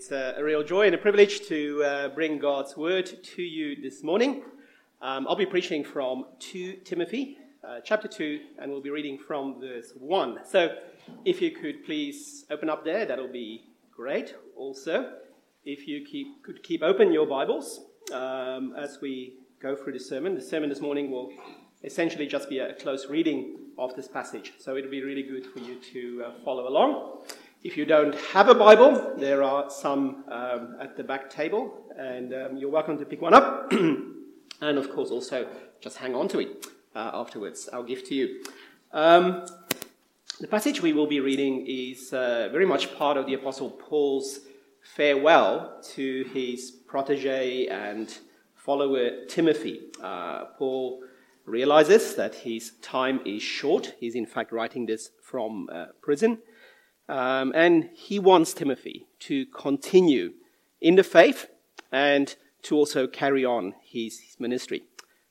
It's a, a, real joy and a privilege to uh, bring God's word to you this morning. Um, I'll be preaching from 2 Timothy, uh, chapter 2, and we'll be reading from verse 1. So if you could please open up there, that'll be great. Also, if you keep, could keep open your Bibles um, as we go through the sermon. The sermon this morning will essentially just be a close reading of this passage, so it'll be really good for you to uh, follow along. If you don't have a Bible, there are some um, at the back table, and um, you're welcome to pick one up. and of course, also just hang on to it uh, afterwards. I'll give to you. Um, the passage we will be reading is uh, very much part of the Apostle Paul's farewell to his protege and follower Timothy. Uh, Paul realizes that his time is short. He's in fact writing this from uh, prison. Um, and he wants Timothy to continue in the faith and to also carry on his, his ministry.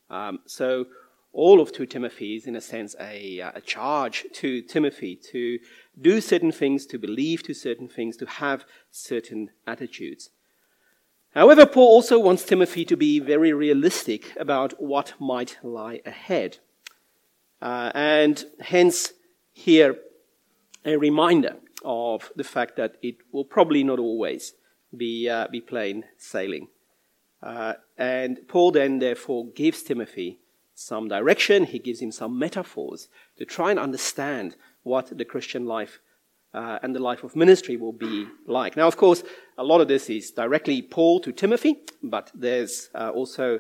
Um, so, all of 2 Timothy is, in a sense, a, a, charge to Timothy to do certain things, to believe to certain things, to have certain attitudes. However, Paul also wants Timothy to be very realistic about what might lie ahead. Uh, and hence, here, a reminder of the fact that it will probably not always be, uh, be plain sailing. Uh, and Paul then, therefore, gives Timothy some direction. He gives him some metaphors to try and understand what the Christian life uh, and the life of ministry will be like. Now, of course, a lot of this is directly Paul to Timothy, but there's uh, also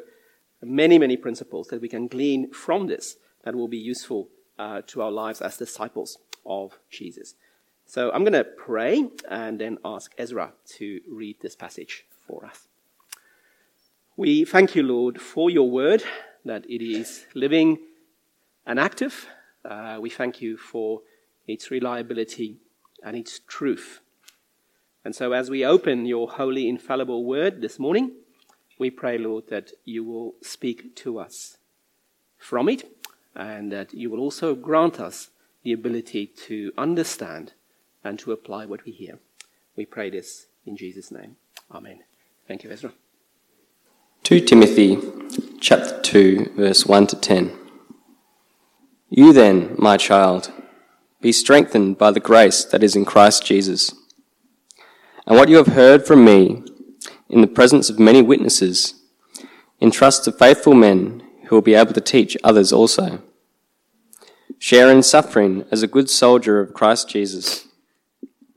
many, many principles that we can glean from this that will be useful uh, to our lives as disciples of Jesus. So I'm going to pray and then ask Ezra to read this passage for us. We thank you, Lord, for your word, that it is living and active. Uh, we thank you for its reliability and its truth. And so, as we open your holy, infallible word this morning, we pray, Lord, that you will speak to us from it and that you will also grant us the ability to understand and to apply what we hear. We pray this in Jesus' name. Amen. Thank you, Ezra. 2 Timothy chapter 2 verse 1 to 10. You then, my child, be strengthened by the grace that is in Christ Jesus. And what you have heard from me in the presence of many witnesses, entrust to faithful men who will be able to teach others also. Share in suffering as a good soldier of Christ Jesus.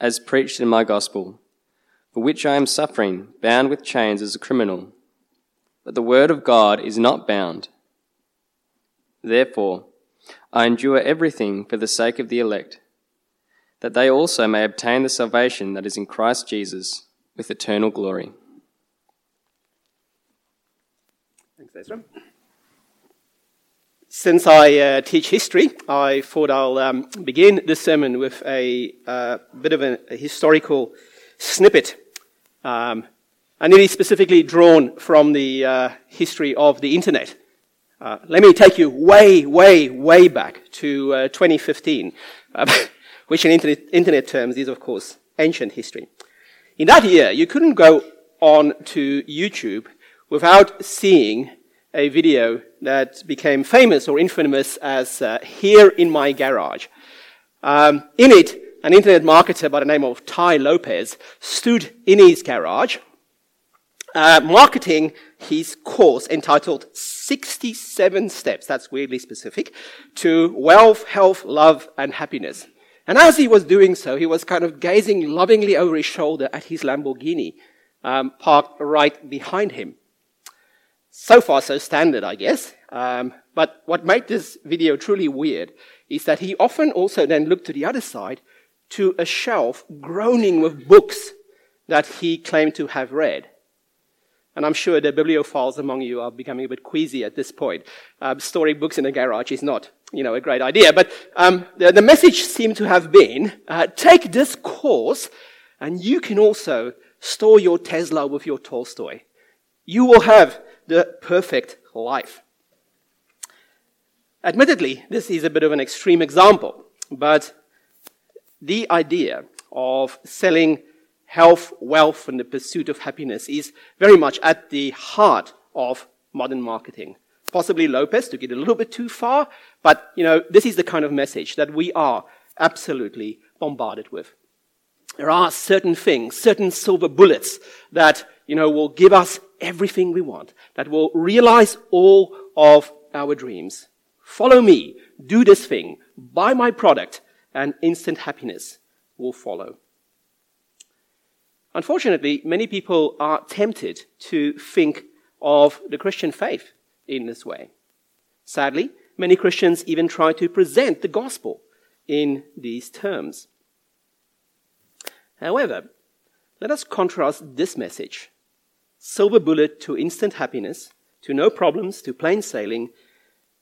as preached in my gospel, for which I am suffering, bound with chains as a criminal. But the word of God is not bound. Therefore, I endure everything for the sake of the elect, that they also may obtain the salvation that is in Christ Jesus with eternal glory. Thanks, Ezra. Since I uh, teach history, I thought I'll um, begin this sermon with a uh, bit of a, a historical snippet. Um, and it is specifically drawn from the uh, history of the internet. Uh, let me take you way, way, way back to uh, 2015, um, which in internet, internet terms is, of course, ancient history. In that year, you couldn't go on to YouTube without seeing a video that became famous or infamous as uh, Here in My Garage. Um, in it, an internet marketer by the name of Tai Lopez stood in his garage, uh, marketing his course entitled 67 Steps, that's weirdly specific, to wealth, health, love, and happiness. And as he was doing so, he was kind of gazing lovingly over his shoulder at his Lamborghini um, parked right behind him. So far, so standard, I guess. Um, but what made this video truly weird is that he often also then looked to the other side to a shelf groaning with books that he claimed to have read. And I'm sure the bibliophiles among you are becoming a bit queasy at this point. Uh, storing books in a garage is not, you know, a great idea. But um, the, the, message seemed to have been, uh, take this course, and you can also store your Tesla with your Tolstoy. You will have the perfect life. Admittedly, this is a bit of an extreme example, but the idea of selling health, wealth, and the pursuit of happiness is very much at the heart of modern marketing. Possibly Lopez took it a little bit too far, but you know, this is the kind of message that we are absolutely bombarded with. There are certain things, certain silver bullets that, you know, will give us everything we want, that will realize all of our dreams. Follow me, do this thing, buy my product, and instant happiness will follow. Unfortunately, many people are tempted to think of the Christian faith in this way. Sadly, many Christians even try to present the gospel in these terms. However, let us contrast this message silver bullet to instant happiness, to no problems, to plain sailing,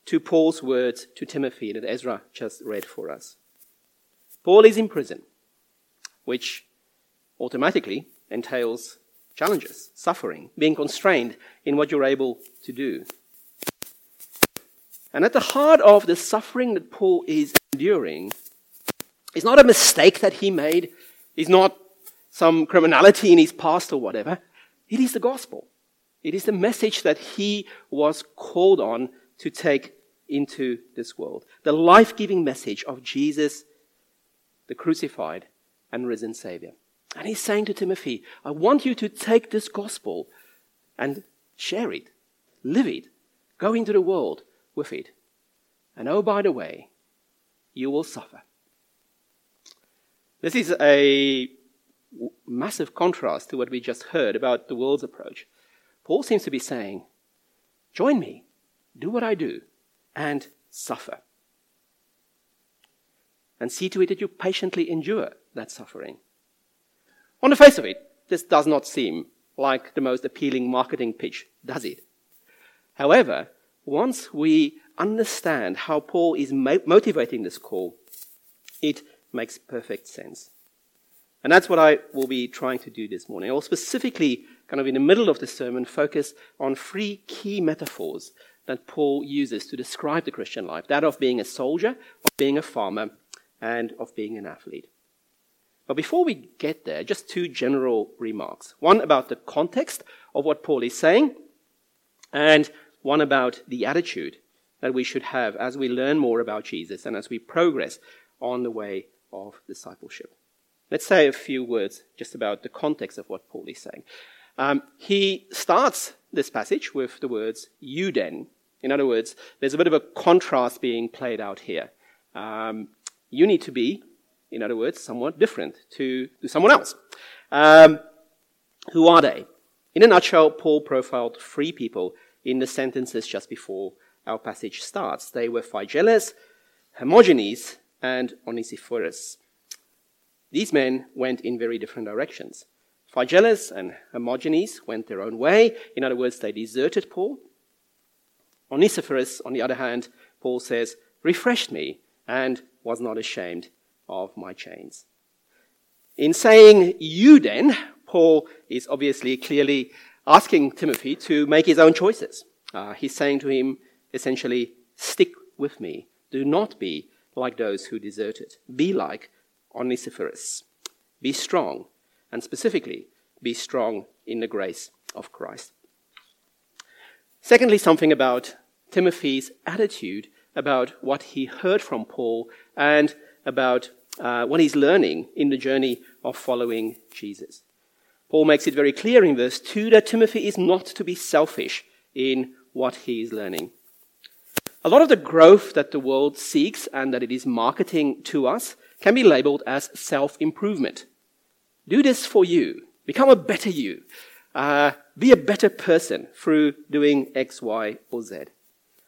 to Paul's words to Timothy that Ezra just read for us. Paul is in prison, which automatically entails challenges, suffering, being constrained in what you're able to do. And at the heart of the suffering that Paul is enduring is not a mistake that he made, is not some criminality in his past or whatever. It is the gospel. It is the message that he was called on to take into this world. The life giving message of Jesus, the crucified and risen Savior. And he's saying to Timothy, I want you to take this gospel and share it, live it, go into the world with it. And oh, by the way, you will suffer. This is a massive contrast to what we just heard about the world's approach. Paul seems to be saying, Join me, do what I do, and suffer. And see to it that you patiently endure that suffering. On the face of it, this does not seem like the most appealing marketing pitch, does it? However, once we understand how Paul is mo- motivating this call, it makes perfect sense. And that's what I will be trying to do this morning. I will specifically, kind of in the middle of the sermon, focus on three key metaphors that Paul uses to describe the Christian life that of being a soldier, of being a farmer, and of being an athlete. But before we get there, just two general remarks. One about the context of what Paul is saying, and one about the attitude that we should have as we learn more about Jesus and as we progress on the way of discipleship. Let's say a few words just about the context of what Paul is saying. Um, he starts this passage with the words, you then. In other words, there's a bit of a contrast being played out here. Um, you need to be in other words, somewhat different to, to someone else. Um, who are they? In a nutshell, Paul profiled three people in the sentences just before our passage starts. They were Phygelus, Hermogenes, and Onesiphorus. These men went in very different directions. Phygelus and Hermogenes went their own way. In other words, they deserted Paul. Onesiphorus, on the other hand, Paul says, refreshed me and was not ashamed of my chains. In saying you then, Paul is obviously clearly asking Timothy to make his own choices. Uh, he's saying to him essentially, stick with me. Do not be like those who deserted. Be like Onesiphorus. Be strong, and specifically, be strong in the grace of Christ. Secondly, something about Timothy's attitude about what he heard from Paul and about uh, what he's learning in the journey of following Jesus. Paul makes it very clear in verse 2 that Timothy is not to be selfish in what he is learning. A lot of the growth that the world seeks and that it is marketing to us can be labeled as self improvement. Do this for you. Become a better you. Uh, be a better person through doing X, Y, or Z.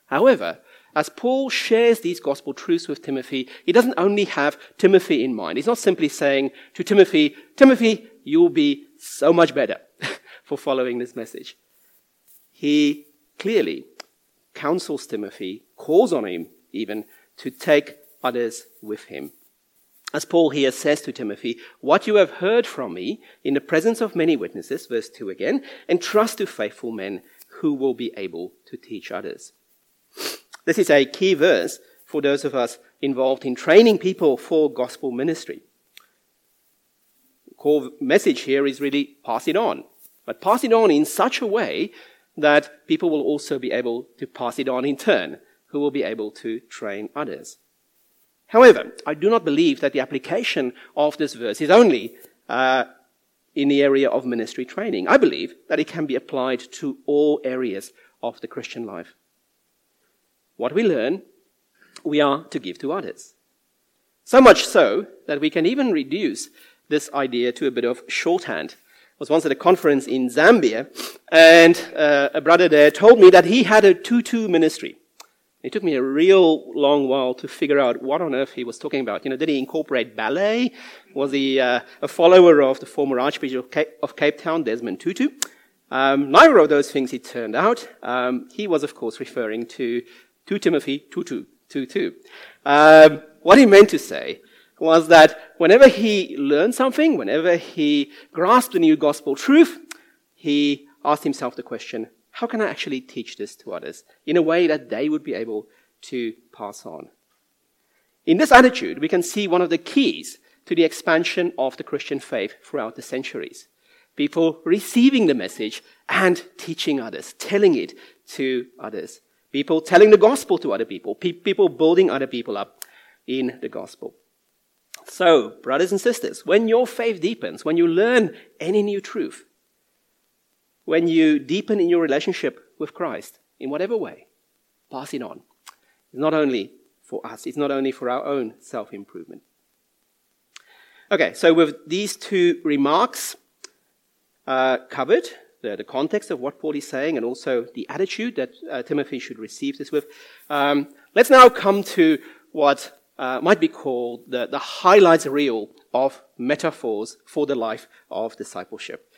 However, as Paul shares these gospel truths with Timothy, he doesn't only have Timothy in mind. He's not simply saying to Timothy, Timothy, you'll be so much better for following this message. He clearly counsels Timothy, calls on him even to take others with him. As Paul here says to Timothy, what you have heard from me in the presence of many witnesses, verse 2 again, entrust to faithful men who will be able to teach others. This is a key verse for those of us involved in training people for gospel ministry. The core message here is really pass it on, but pass it on in such a way that people will also be able to pass it on in turn, who will be able to train others. However, I do not believe that the application of this verse is only uh, in the area of ministry training. I believe that it can be applied to all areas of the Christian life. What we learn, we are to give to others. So much so that we can even reduce this idea to a bit of shorthand. I was once at a conference in Zambia, and uh, a brother there told me that he had a tutu ministry. It took me a real long while to figure out what on earth he was talking about. You know, did he incorporate ballet? Was he uh, a follower of the former Archbishop of Cape, of Cape Town, Desmond Tutu? Um, neither of those things, it turned out. Um, he was, of course, referring to 2 Timothy 2 2. Um, what he meant to say was that whenever he learned something, whenever he grasped a new gospel truth, he asked himself the question, how can I actually teach this to others in a way that they would be able to pass on? In this attitude, we can see one of the keys to the expansion of the Christian faith throughout the centuries. People receiving the message and teaching others, telling it to others. People telling the gospel to other people. Pe- people building other people up in the gospel. So, brothers and sisters, when your faith deepens, when you learn any new truth, when you deepen in your relationship with Christ, in whatever way, pass it on. It's not only for us, it's not only for our own self improvement. Okay, so with these two remarks uh, covered, the, the, context of what Paul is saying and also the attitude that uh, Timothy should receive this with, um, let's now come to what uh, might be called the, the highlights reel of metaphors for the life of discipleship.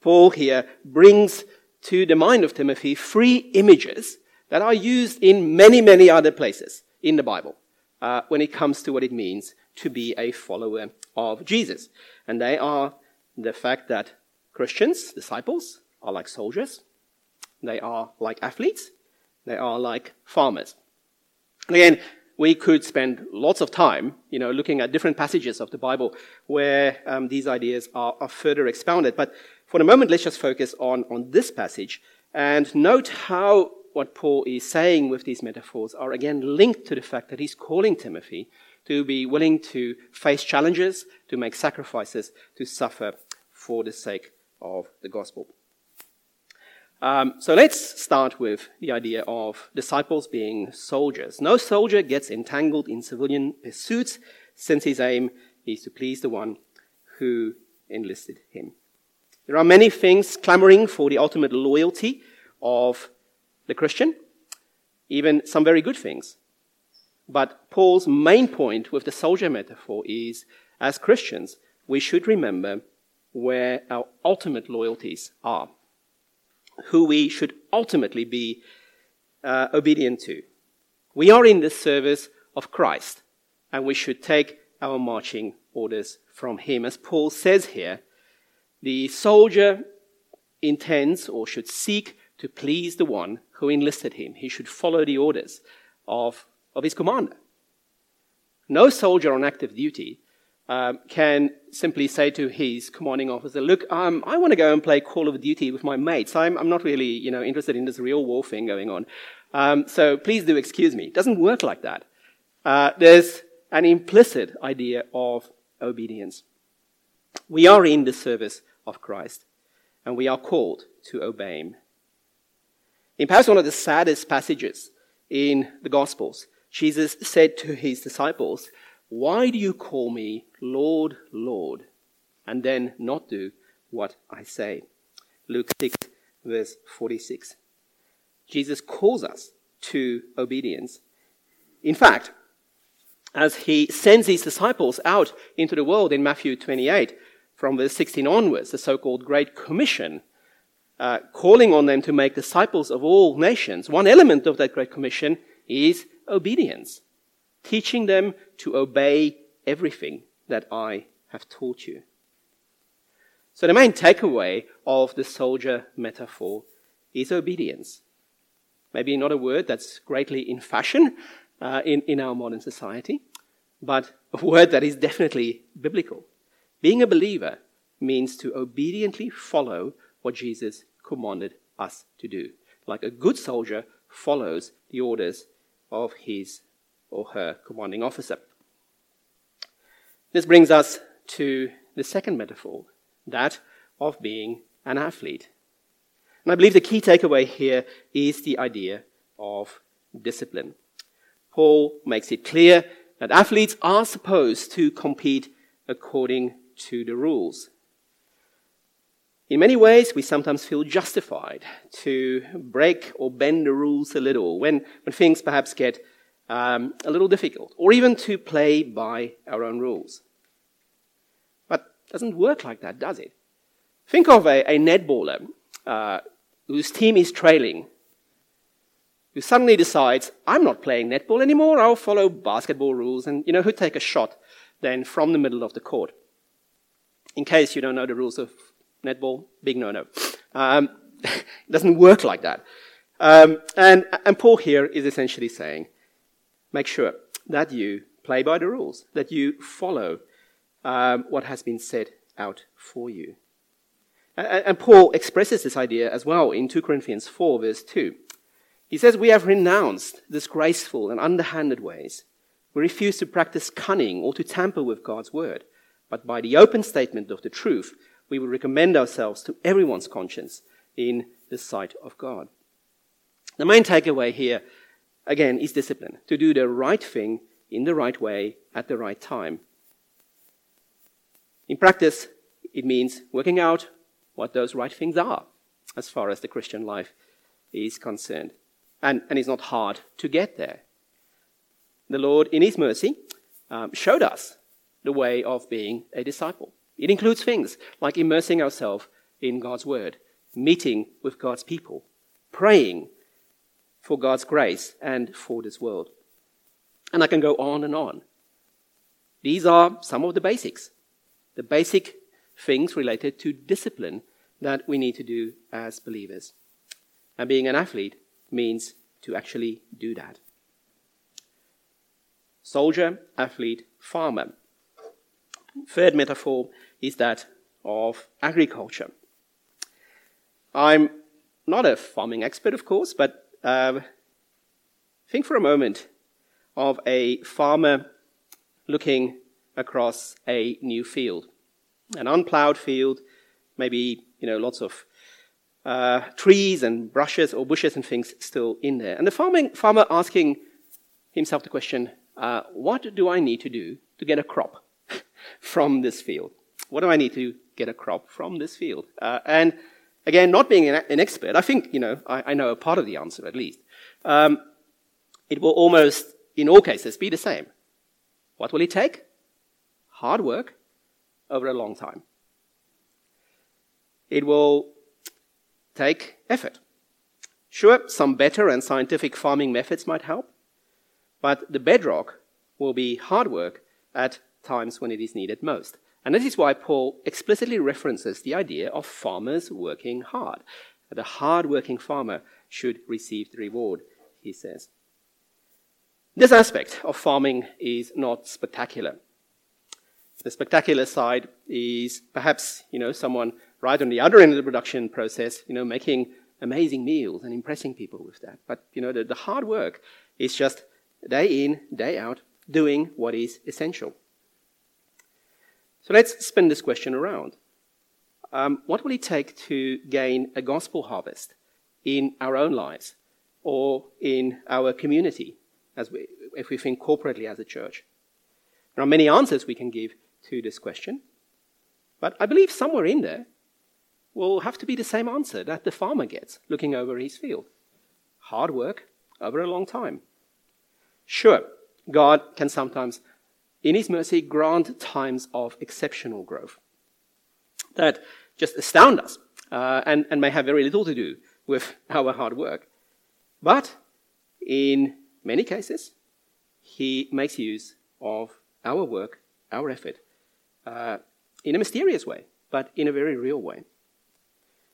Paul here brings to the mind of Timothy three images that are used in many, many other places in the Bible uh, when it comes to what it means to be a follower of Jesus. And they are the fact that Christians, disciples, are like soldiers, they are like athletes, they are like farmers. Again, we could spend lots of time, you know, looking at different passages of the Bible where um, these ideas are, are further expounded. But for the moment, let's just focus on, on this passage and note how what Paul is saying with these metaphors are again linked to the fact that he's calling Timothy to be willing to face challenges, to make sacrifices, to suffer for the sake of the gospel. Um, so let's start with the idea of disciples being soldiers. No soldier gets entangled in civilian pursuits since his aim is to please the one who enlisted him. There are many things clamoring for the ultimate loyalty of the Christian, even some very good things. But Paul's main point with the soldier metaphor is as Christians, we should remember where our ultimate loyalties are, who we should ultimately be uh, obedient to. We are in the service of Christ, and we should take our marching orders from Him. As Paul says here, the soldier intends or should seek to please the one who enlisted him. He should follow the orders of, of his commander. No soldier on active duty um, can simply say to his commanding officer, "Look, um, I want to go and play Call of Duty with my mates. I'm, I'm not really, you know, interested in this real war thing going on. Um, so please do excuse me." It doesn't work like that. Uh, there's an implicit idea of obedience. We are in the service of Christ, and we are called to obey him. In perhaps one of the saddest passages in the Gospels, Jesus said to his disciples, Why do you call me Lord, Lord, and then not do what I say? Luke 6, verse 46. Jesus calls us to obedience. In fact, as he sends his disciples out into the world in Matthew 28, from verse 16 onwards, the so called Great Commission, uh, calling on them to make disciples of all nations. One element of that Great Commission is obedience, teaching them to obey everything that I have taught you. So the main takeaway of the soldier metaphor is obedience. Maybe not a word that's greatly in fashion uh, in, in our modern society, but a word that is definitely biblical. Being a believer means to obediently follow what Jesus commanded us to do. Like a good soldier follows the orders of his or her commanding officer. This brings us to the second metaphor, that of being an athlete. And I believe the key takeaway here is the idea of discipline. Paul makes it clear that athletes are supposed to compete according to the rules. In many ways, we sometimes feel justified to break or bend the rules a little when, when things perhaps get um, a little difficult, or even to play by our own rules. But it doesn't work like that, does it? Think of a, a netballer uh, whose team is trailing, who suddenly decides, I'm not playing netball anymore, I'll follow basketball rules, and you know, who take a shot then from the middle of the court. In case you don't know the rules of netball, big no-no. Um, it doesn't work like that. Um, and, and Paul here is essentially saying, make sure that you play by the rules, that you follow um, what has been set out for you. And, and Paul expresses this idea as well in 2 Corinthians 4, verse 2. He says, We have renounced disgraceful and underhanded ways. We refuse to practice cunning or to tamper with God's word, but by the open statement of the truth, we will recommend ourselves to everyone's conscience in the sight of God. The main takeaway here again, is discipline. To do the right thing in the right way at the right time. In practice, it means working out what those right things are as far as the Christian life is concerned. And, and it's not hard to get there. The Lord, in His mercy, um, showed us the way of being a disciple. It includes things like immersing ourselves in God's Word, meeting with God's people, praying, for God's grace and for this world. And I can go on and on. These are some of the basics, the basic things related to discipline that we need to do as believers. And being an athlete means to actually do that. Soldier, athlete, farmer. Third metaphor is that of agriculture. I'm not a farming expert, of course, but uh, think for a moment of a farmer looking across a new field, an unplowed field, maybe you know lots of uh, trees and brushes or bushes and things still in there, and the farming, farmer asking himself the question, uh, "What do I need to do to get a crop from this field? What do I need to get a crop from this field?" Uh, and Again, not being an, an expert, I think, you know, I, I, know a part of the answer at least. Um, it will almost, in all cases, be the same. What will it take? Hard work over a long time. It will take effort. Sure, some better and scientific farming methods might help, but the bedrock will be hard work at times when it is needed most. And this is why Paul explicitly references the idea of farmers working hard. The hard working farmer should receive the reward, he says. This aspect of farming is not spectacular. The spectacular side is perhaps, you know, someone right on the other end of the production process, you know, making amazing meals and impressing people with that. But, you know, the, the hard work is just day in, day out, doing what is essential. So let's spin this question around. Um, what will it take to gain a gospel harvest in our own lives or in our community, as we, if we think corporately as a church? There are many answers we can give to this question, but I believe somewhere in there will have to be the same answer that the farmer gets looking over his field hard work over a long time. Sure, God can sometimes in His mercy, grant times of exceptional growth. that just astound us uh, and, and may have very little to do with our hard work. But in many cases, he makes use of our work, our effort, uh, in a mysterious way, but in a very real way.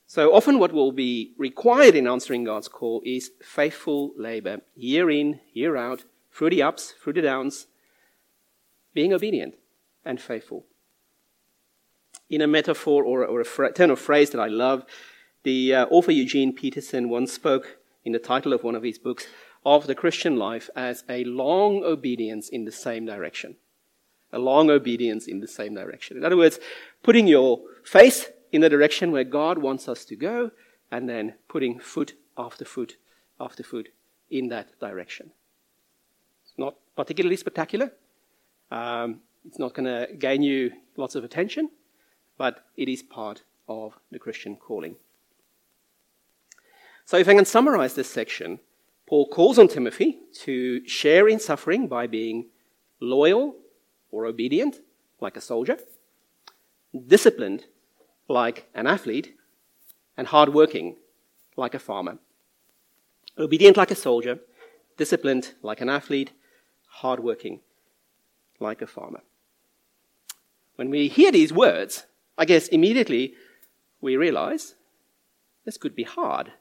So often, what will be required in answering God's call is faithful labor, year in, year out, through the ups, through the downs, being obedient and faithful. In a metaphor or, or a turn of phrase that I love, the uh, author Eugene Peterson once spoke in the title of one of his books of the Christian life as a long obedience in the same direction. A long obedience in the same direction. In other words, putting your face in the direction where God wants us to go, and then putting foot after foot after foot in that direction. It's not particularly spectacular. Um, it's not going to gain you lots of attention, but it is part of the Christian calling. So, if I can summarize this section, Paul calls on Timothy to share in suffering by being loyal or obedient, like a soldier, disciplined, like an athlete, and hardworking, like a farmer. Obedient like a soldier, disciplined like an athlete, hardworking like a farmer. When we hear these words, I guess immediately we realize this could be hard.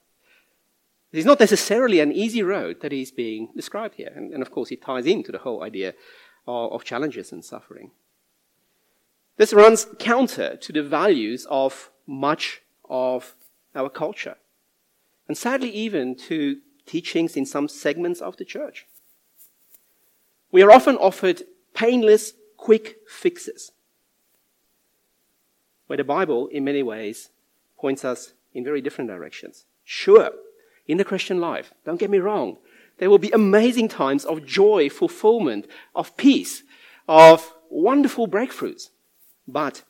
It is not necessarily an easy road that is being described here. And, and of course, it ties into the whole idea of, of challenges and suffering. This runs counter to the values of much of our culture, and sadly, even to teachings in some segments of the church. We are often offered painless, quick fixes, where the Bible, in many ways, points us in very different directions. Sure, in the Christian life. Don't get me wrong. There will be amazing times of joy, fulfillment, of peace, of wonderful breakthroughs. But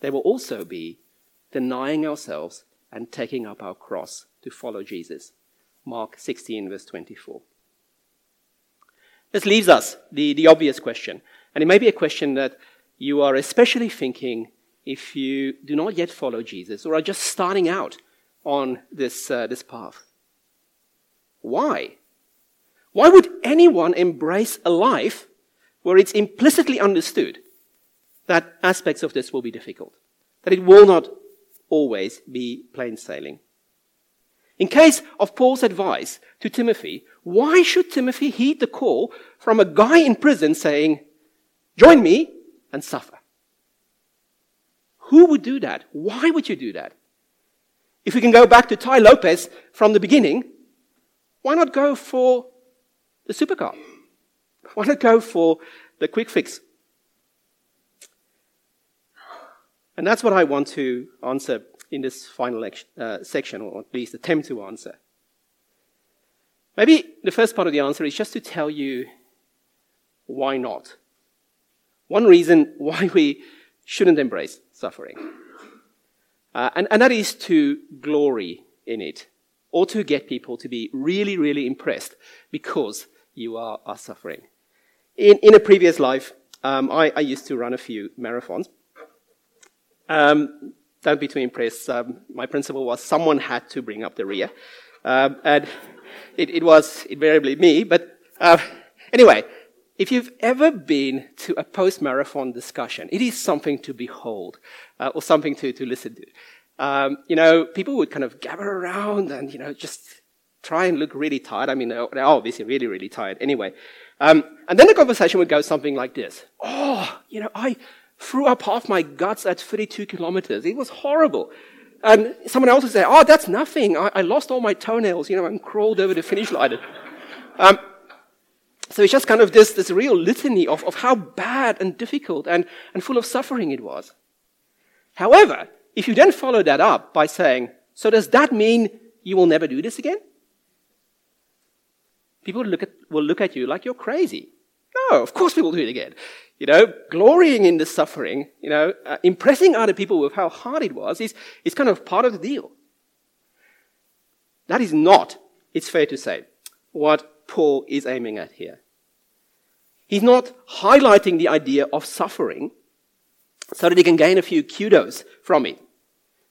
there will also be denying ourselves and taking up our cross to follow Jesus. Mark 16, verse 24. This leaves us the, the obvious question, and it may be a question that you are especially thinking if you do not yet follow Jesus or are just starting out on this, uh, this path. Why? Why would anyone embrace a life where it's implicitly understood that aspects of this will be difficult? That it will not always be plain sailing? In case of Paul's advice to Timothy, why should Timothy heed the call from a guy in prison saying, Join me and suffer? Who would do that? Why would you do that? If we can go back to Tai Lopez from the beginning, why not go for the supercar? Why not go for the quick fix? And that's what I want to answer in this final uh, section, or at least attempt to answer. Maybe the first part of the answer is just to tell you why not. One reason why we shouldn't embrace suffering. Uh, and, and that is to glory in it or to get people to be really, really impressed because you are, are suffering. In, in a previous life, um, I, I, used to run a few marathons. Um, don't be too impressed. Um, my principle was someone had to bring up the rear. Um, and it, it, was invariably me. But uh, anyway, if you've ever been to a post marathon discussion, it is something to behold uh, or something to, to listen to um, you know, people would kind of gather around and, you know, just try and look really tired. I mean, they're, obviously really, really tired anyway. Um, and then the conversation would go something like this. Oh, you know, I threw up half my guts at 32 kilometers. It was horrible. And someone else would say, oh, that's nothing. I, I lost all my toenails, you know, and crawled over the finish line. Um, so it's just kind of this, this real litany of, of how bad and difficult and, and full of suffering it was. However, if you then follow that up by saying, so does that mean you will never do this again? People look at, will look at you like you're crazy. No, of course we will do it again. You know, glorying in the suffering, you know, uh, impressing other people with how hard it was is, is kind of part of the deal. That is not, it's fair to say, what Paul is aiming at here. He's not highlighting the idea of suffering so that he can gain a few kudos from it.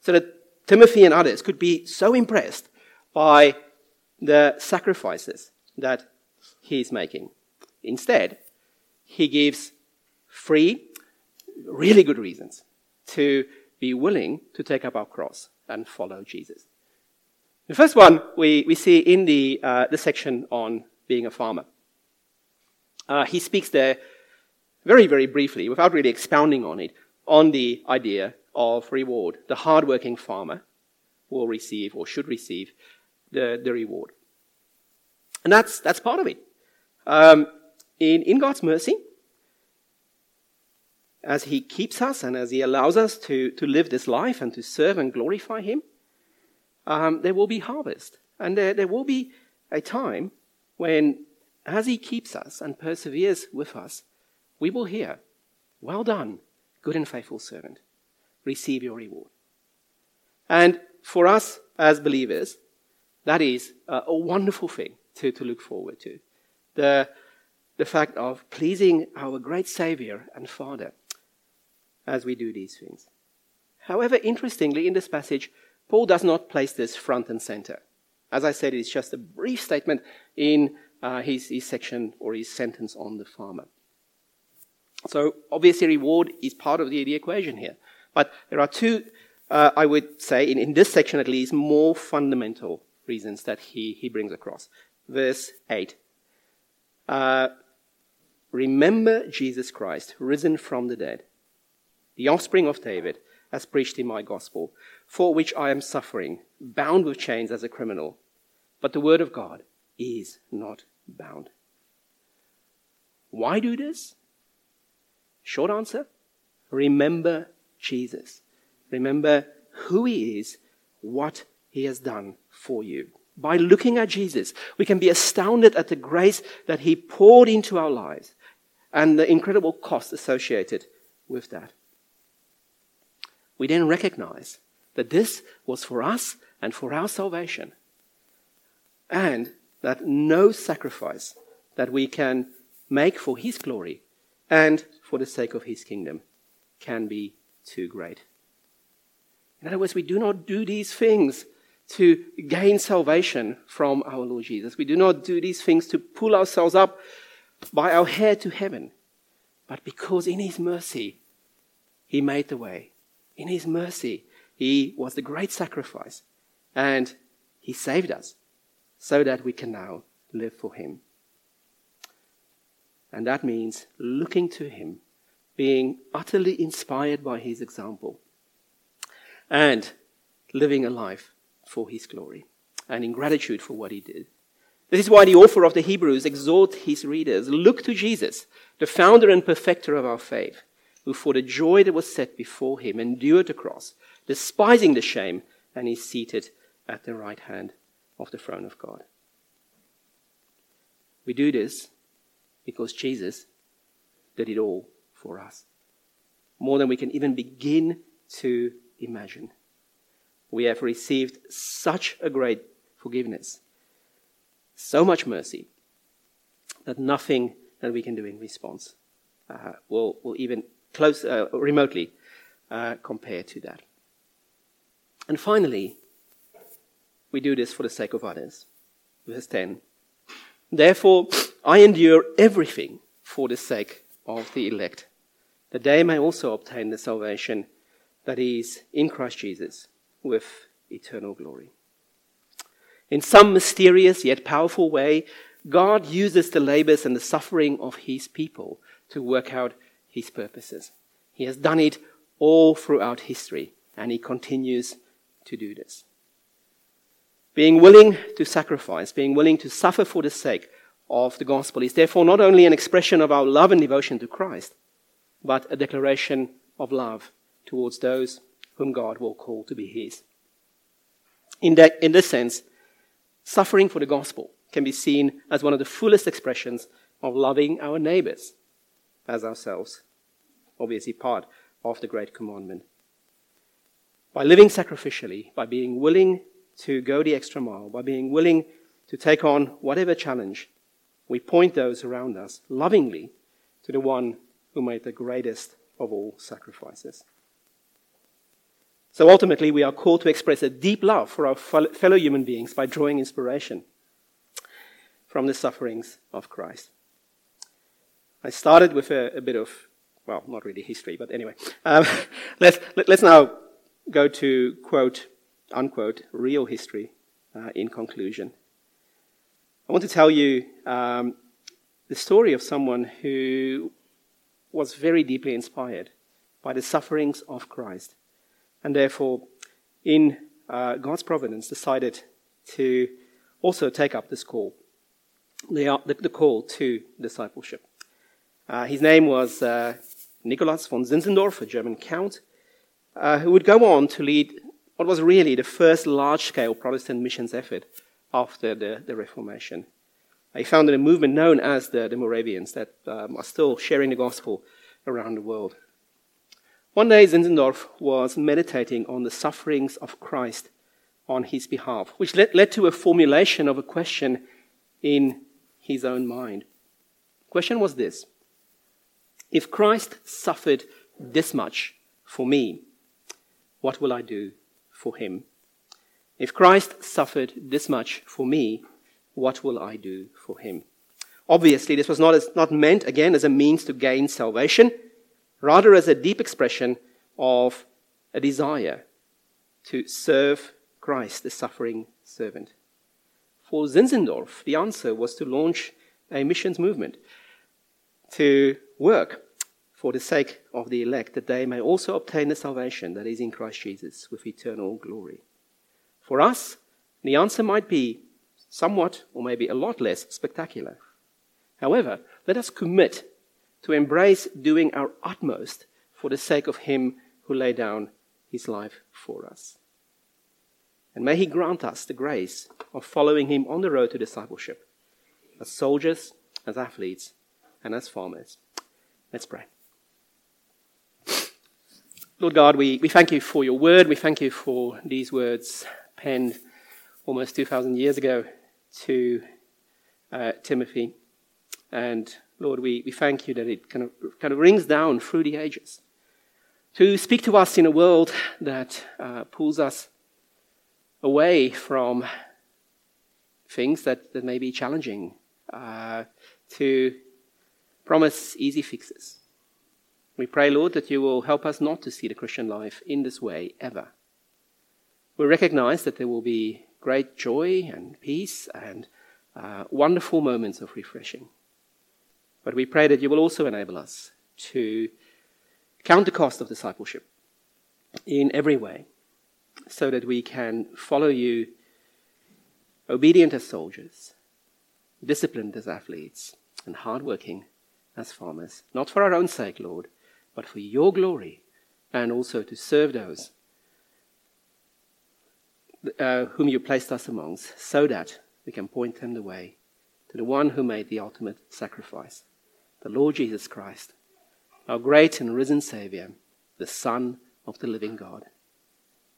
so that Timothy and others could be so impressed by the sacrifices that he is making. Instead, he gives three really good reasons to be willing to take up our cross and follow Jesus. The first one we, we see in the, uh, the section on being a farmer. Uh, he speaks there very, very briefly, without really expounding on it, on the idea of reward. The hardworking farmer will receive or should receive the, the reward. And that's, that's part of it. Um, in, in God's mercy, as He keeps us and as He allows us to, to live this life and to serve and glorify Him, um, there will be harvest. And there, there will be a time when, as He keeps us and perseveres with us, we will hear, Well done, good and faithful servant. Receive your reward. And for us as believers, that is a, a wonderful thing to, to look forward to. The, the fact of pleasing our great Savior and Father as we do these things. However, interestingly, in this passage, Paul does not place this front and center. As I said, it's just a brief statement in uh, his, his section or his sentence on the farmer. So, obviously, reward is part of the, the equation here. But there are two, uh, I would say, in, in this section at least, more fundamental reasons that he, he brings across. Verse 8. Uh, Remember Jesus Christ, risen from the dead, the offspring of David, as preached in my gospel, for which I am suffering, bound with chains as a criminal. But the word of God is not bound. Why do this? Short answer remember Jesus. Remember who he is, what he has done for you. By looking at Jesus, we can be astounded at the grace that he poured into our lives and the incredible cost associated with that. We then recognize that this was for us and for our salvation, and that no sacrifice that we can make for his glory and for the sake of his kingdom can be too great. In other words, we do not do these things to gain salvation from our Lord Jesus. We do not do these things to pull ourselves up by our hair to heaven, but because in his mercy, he made the way. In his mercy, he was the great sacrifice, and he saved us so that we can now live for him. And that means looking to him, being utterly inspired by his example, and living a life for his glory and in gratitude for what he did. This is why the author of the Hebrews exhorts his readers look to Jesus, the founder and perfecter of our faith, who for the joy that was set before him endured the cross, despising the shame, and is seated at the right hand of the throne of God. We do this because Jesus did it all for us. More than we can even begin to imagine. We have received such a great forgiveness, so much mercy, that nothing that we can do in response uh, will, will even close, uh, remotely uh, compare to that. And finally, we do this for the sake of others. Verse 10 Therefore, I endure everything for the sake of the elect, that they may also obtain the salvation that is in Christ Jesus with eternal glory. In some mysterious yet powerful way, God uses the labors and the suffering of his people to work out his purposes. He has done it all throughout history, and he continues to do this. Being willing to sacrifice, being willing to suffer for the sake of the gospel is therefore not only an expression of our love and devotion to Christ, but a declaration of love towards those whom God will call to be his. In, that, in this sense, suffering for the gospel can be seen as one of the fullest expressions of loving our neighbors as ourselves, obviously part of the Great Commandment. By living sacrificially, by being willing to go the extra mile, by being willing to take on whatever challenge, we point those around us lovingly to the one who made the greatest of all sacrifices. So ultimately, we are called to express a deep love for our fellow human beings by drawing inspiration from the sufferings of Christ. I started with a, a bit of, well, not really history, but anyway. Um, let's, let, us now go to quote, unquote, real history uh, in conclusion. I want to tell you um, the story of someone who was very deeply inspired by the sufferings of Christ, and therefore, in uh, God's providence, decided to also take up this call, the, the call to discipleship. Uh, his name was uh, Nicholas von Zinzendorf, a German count, uh, who would go on to lead what was really the first large scale Protestant missions effort after the, the Reformation. He founded a movement known as the, the Moravians that um, are still sharing the gospel around the world. One day, Zinzendorf was meditating on the sufferings of Christ on his behalf, which led, led to a formulation of a question in his own mind. The question was this If Christ suffered this much for me, what will I do for him? If Christ suffered this much for me, what will I do for him? Obviously, this was not, as, not meant, again, as a means to gain salvation, rather as a deep expression of a desire to serve Christ, the suffering servant. For Zinzendorf, the answer was to launch a missions movement, to work for the sake of the elect, that they may also obtain the salvation that is in Christ Jesus with eternal glory. For us, the answer might be somewhat or maybe a lot less spectacular. However, let us commit to embrace doing our utmost for the sake of Him who laid down His life for us. And may He grant us the grace of following Him on the road to discipleship as soldiers, as athletes, and as farmers. Let's pray. Lord God, we, we thank you for your word. We thank you for these words penned almost 2,000 years ago to uh, Timothy. And Lord, we, we thank you that it kind of, kind of rings down through the ages to speak to us in a world that uh, pulls us away from things that, that may be challenging, uh, to promise easy fixes. We pray, Lord, that you will help us not to see the Christian life in this way ever. We recognize that there will be great joy and peace and uh, wonderful moments of refreshing. But we pray that you will also enable us to count the cost of discipleship in every way so that we can follow you obedient as soldiers, disciplined as athletes, and hardworking as farmers, not for our own sake, Lord, but for your glory and also to serve those uh, whom you placed us amongst, so that we can point them the way to the one who made the ultimate sacrifice, the Lord Jesus Christ, our great and risen Savior, the Son of the living God.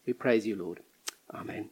We praise you, Lord. Amen.